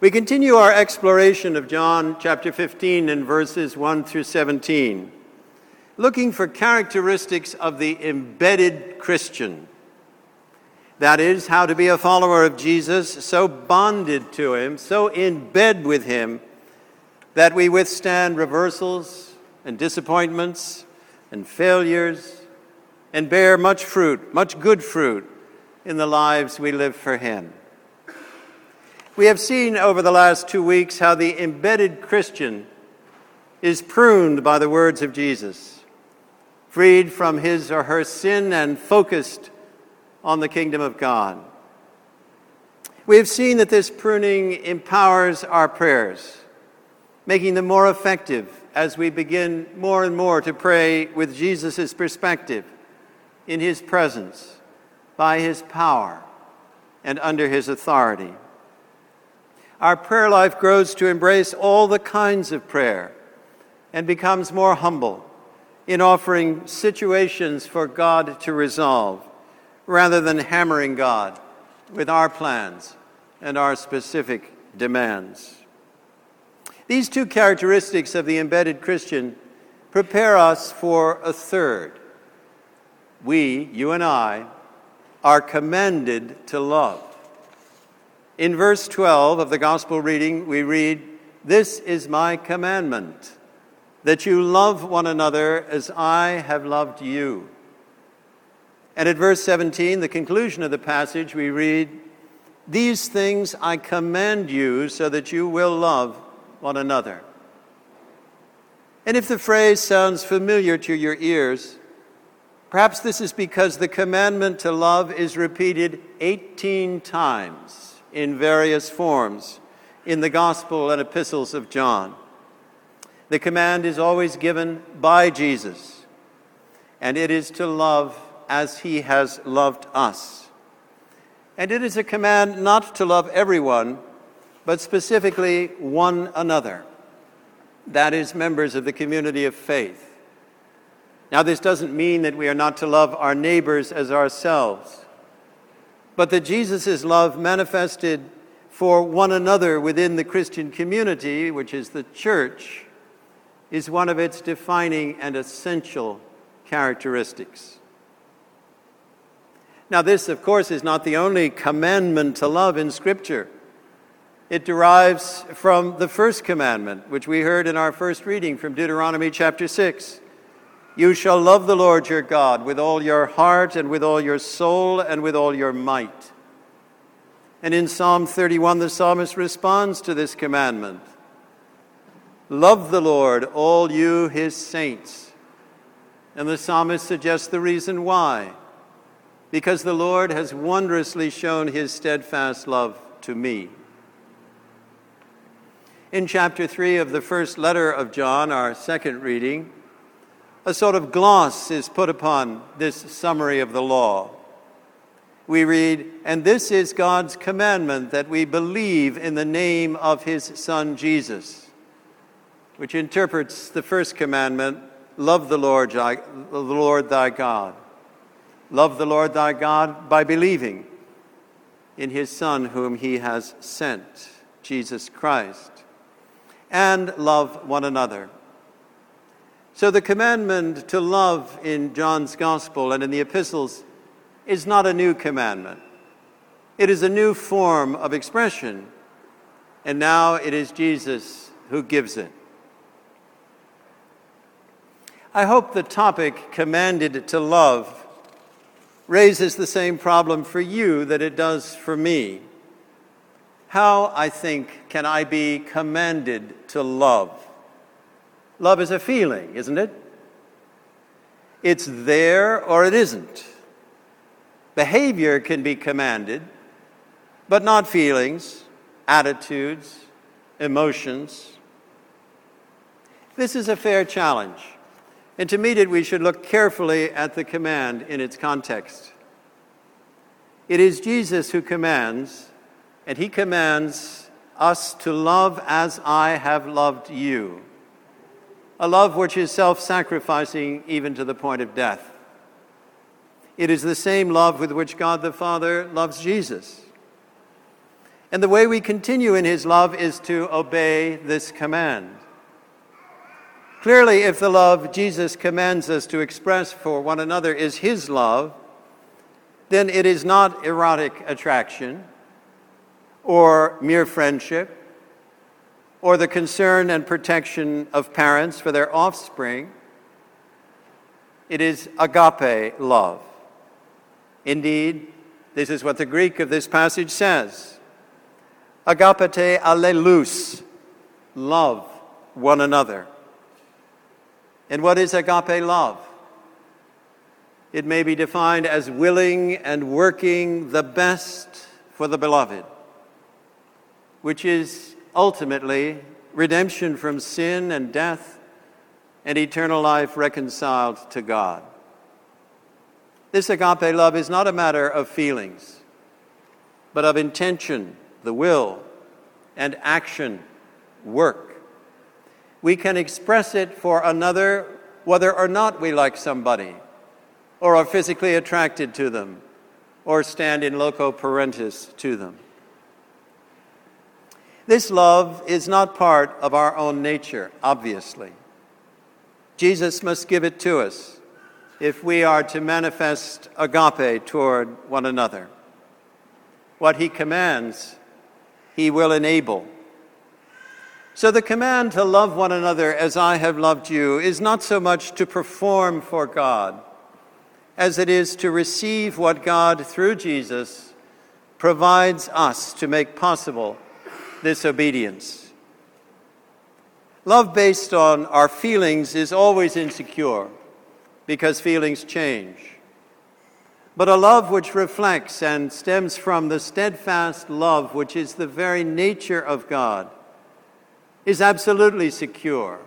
We continue our exploration of John chapter 15 and verses 1 through 17, looking for characteristics of the embedded Christian. That is, how to be a follower of Jesus, so bonded to him, so in bed with him, that we withstand reversals and disappointments and failures and bear much fruit, much good fruit in the lives we live for him. We have seen over the last two weeks how the embedded Christian is pruned by the words of Jesus, freed from his or her sin and focused on the kingdom of God. We have seen that this pruning empowers our prayers, making them more effective as we begin more and more to pray with Jesus' perspective, in his presence, by his power, and under his authority our prayer life grows to embrace all the kinds of prayer and becomes more humble in offering situations for God to resolve rather than hammering God with our plans and our specific demands. These two characteristics of the embedded Christian prepare us for a third. We, you and I, are commended to love. In verse 12 of the gospel reading, we read, This is my commandment, that you love one another as I have loved you. And at verse 17, the conclusion of the passage, we read, These things I command you so that you will love one another. And if the phrase sounds familiar to your ears, perhaps this is because the commandment to love is repeated 18 times in various forms in the Gospel and epistles of John. The command is always given by Jesus, and it is to love as he has loved us. And it is a command not to love everyone, but specifically one another. That is, members of the community of faith. Now, this doesn't mean that we are not to love our neighbors as ourselves but that Jesus' love manifested for one another within the Christian community, which is the church, is one of its defining and essential characteristics. Now, this, of course, is not the only commandment to love in Scripture. It derives from the first commandment, which we heard in our first reading from Deuteronomy chapter 6. You shall love the Lord your God with all your heart and with all your soul and with all your might. And in Psalm 31, the psalmist responds to this commandment Love the Lord, all you his saints. And the psalmist suggests the reason why. Because the Lord has wondrously shown his steadfast love to me. In chapter 3 of the first letter of John, our second reading, a sort of gloss is put upon this summary of the law. We read, And this is God's commandment that we believe in the name of his Son Jesus, which interprets the first commandment love the Lord, the Lord thy God. Love the Lord thy God by believing in his Son, whom he has sent, Jesus Christ, and love one another so the commandment to love in John's gospel and in the epistles is not a new commandment. It is a new form of expression, and now it is Jesus who gives it. I hope the topic commanded to love raises the same problem for you that it does for me. How, I think, can I be commanded to love? Love is a feeling, isn't it? It's there or it isn't. Behavior can be commanded, but not feelings, attitudes, emotions. This is a fair challenge. And to meet it, we should look carefully at the command in its context. It is Jesus who commands, and he commands us to love as I have loved you a love which is self sacrificing even to the point of death. It is the same love with which God the Father loves Jesus. And the way we continue in his love is to obey this command. Clearly, if the love Jesus commands us to express for one another is his love, then it is not erotic attraction or mere friendship or the concern and protection of parents for their offspring. It is agape love. Indeed, this is what the Greek of this passage says agapete allelus, love one another. And what is agape love? It may be defined as willing and working the best for the beloved, which is ultimately redemption from sin and death and eternal life reconciled to God. This agape love is not a matter of feelings, but of intention, the will, and action, work we can express it for another whether or not we like somebody, or are physically attracted to them, or stand in loco parentis to them. This love is not part of our own nature, obviously. Jesus must give it to us if we are to manifest agape toward one another. What he commands, he will enable. So, the command to love one another as I have loved you is not so much to perform for God as it is to receive what God, through Jesus, provides us to make possible this obedience. Love based on our feelings is always insecure because feelings change. But a love which reflects and stems from the steadfast love which is the very nature of God is absolutely secure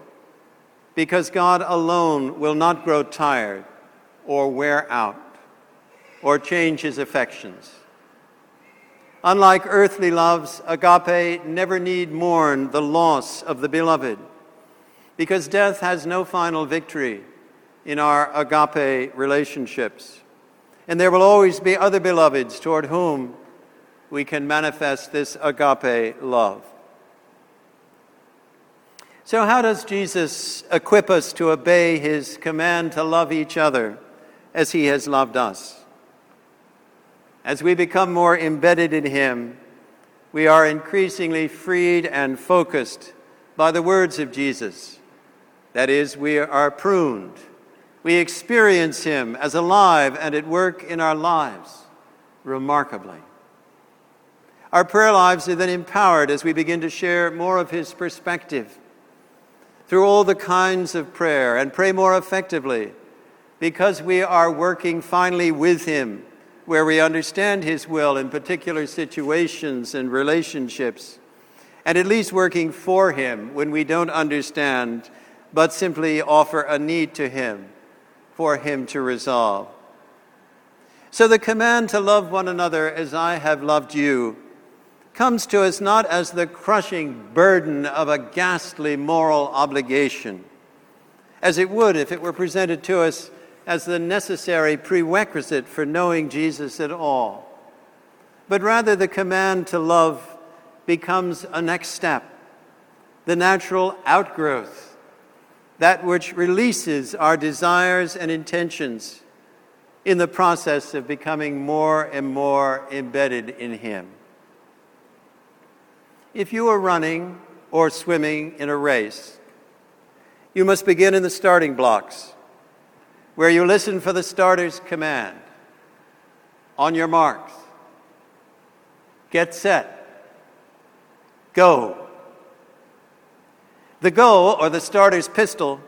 because God alone will not grow tired or wear out or change his affections. Unlike earthly loves, agape never need mourn the loss of the beloved because death has no final victory in our agape relationships. And there will always be other beloveds toward whom we can manifest this agape love. So, how does Jesus equip us to obey his command to love each other as he has loved us? As we become more embedded in him, we are increasingly freed and focused by the words of Jesus. That is, we are pruned. We experience him as alive and at work in our lives remarkably. Our prayer lives are then empowered as we begin to share more of his perspective through all the kinds of prayer and pray more effectively because we are working finally with Him, where we understand His will in particular situations and relationships, and at least working for Him when we don't understand, but simply offer a need to Him for Him to resolve. So the command to love one another as I have loved you comes to us not as the crushing burden of a ghastly moral obligation, as it would if it were presented to us as the necessary prerequisite for knowing Jesus at all, but rather the command to love becomes a next step, the natural outgrowth, that which releases our desires and intentions in the process of becoming more and more embedded in Him. If you are running or swimming in a race, you must begin in the starting blocks, where you listen for the starter's command. On your marks, get set, go. The go, or the starter's pistol,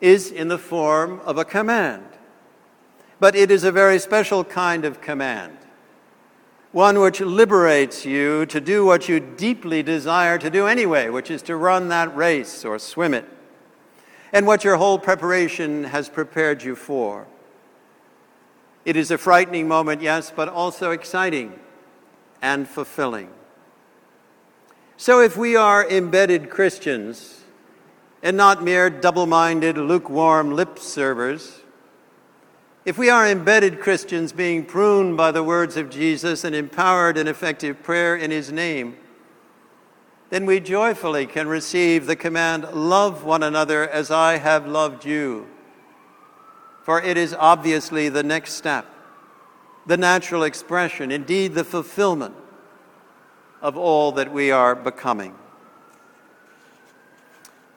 is in the form of a command, but it is a very special kind of command. One which liberates you to do what you deeply desire to do anyway, which is to run that race or swim it, and what your whole preparation has prepared you for. It is a frightening moment, yes, but also exciting and fulfilling. So, if we are embedded Christians and not mere double minded, lukewarm lip servers, If we are embedded Christians being pruned by the words of Jesus and empowered in effective prayer in his name, then we joyfully can receive the command, Love one another as I have loved you. For it is obviously the next step, the natural expression, indeed the fulfillment of all that we are becoming.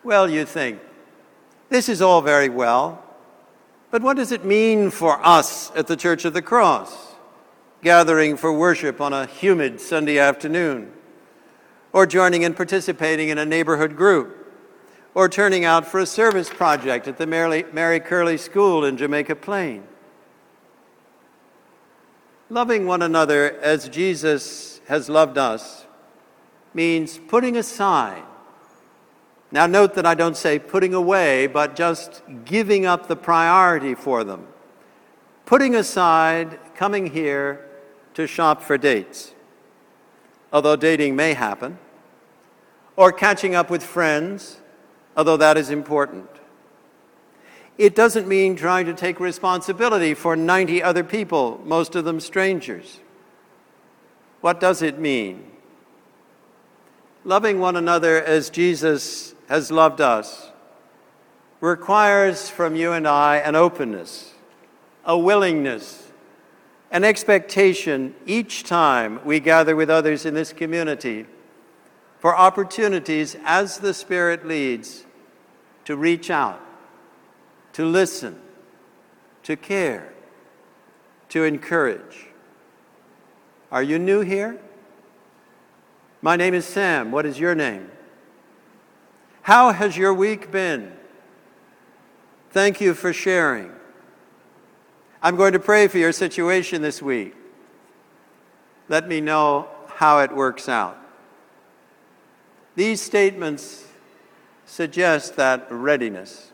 Well, you think, this is all very well. But what does it mean for us at the Church of the Cross, gathering for worship on a humid Sunday afternoon, or joining and participating in a neighborhood group, or turning out for a service project at the Mary, Mary Curley School in Jamaica Plain? Loving one another as Jesus has loved us means putting aside now, note that I don't say putting away, but just giving up the priority for them. Putting aside coming here to shop for dates, although dating may happen, or catching up with friends, although that is important. It doesn't mean trying to take responsibility for 90 other people, most of them strangers. What does it mean? Loving one another as Jesus has loved us requires from you and I an openness, a willingness, an expectation each time we gather with others in this community for opportunities as the Spirit leads to reach out, to listen, to care, to encourage. Are you new here? My name is Sam. What is your name? How has your week been? Thank you for sharing. I'm going to pray for your situation this week. Let me know how it works out. These statements suggest that readiness.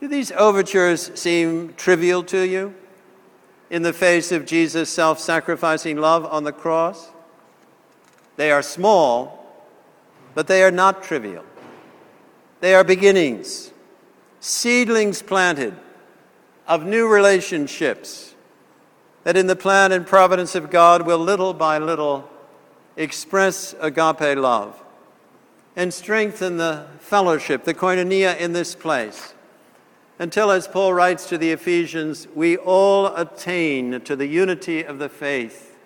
Do these overtures seem trivial to you in the face of Jesus' self sacrificing love on the cross? They are small but they are not trivial. They are beginnings, seedlings planted of new relationships that, in the plan and providence of God, will little by little express agape love and strengthen the fellowship, the koinonia in this place. Until, as Paul writes to the Ephesians, we all attain to the unity of the faith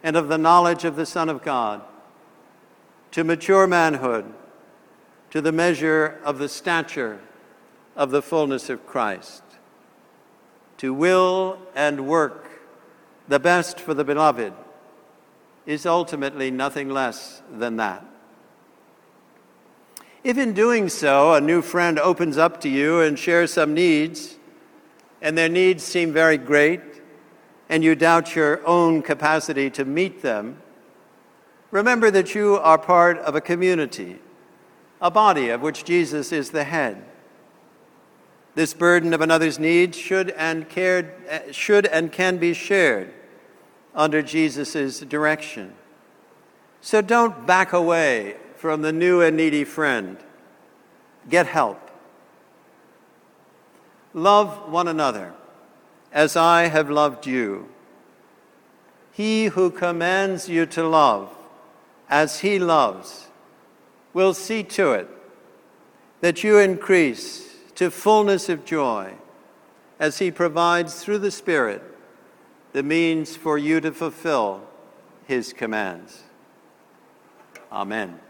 and of the knowledge of the Son of God to mature manhood, to the measure of the stature of the fullness of Christ, to will and work the best for the beloved is ultimately nothing less than that. If in doing so a new friend opens up to you and shares some needs, and their needs seem very great, and you doubt your own capacity to meet them, Remember that you are part of a community, a body of which Jesus is the head. This burden of another's needs should and, cared, eh, should and can be shared under Jesus' direction. So don't back away from the new and needy friend. Get help. Love one another as I have loved you. He who commands you to love as He loves, will see to it that you increase to fullness of joy as He provides through the Spirit the means for you to fulfill His commands. Amen.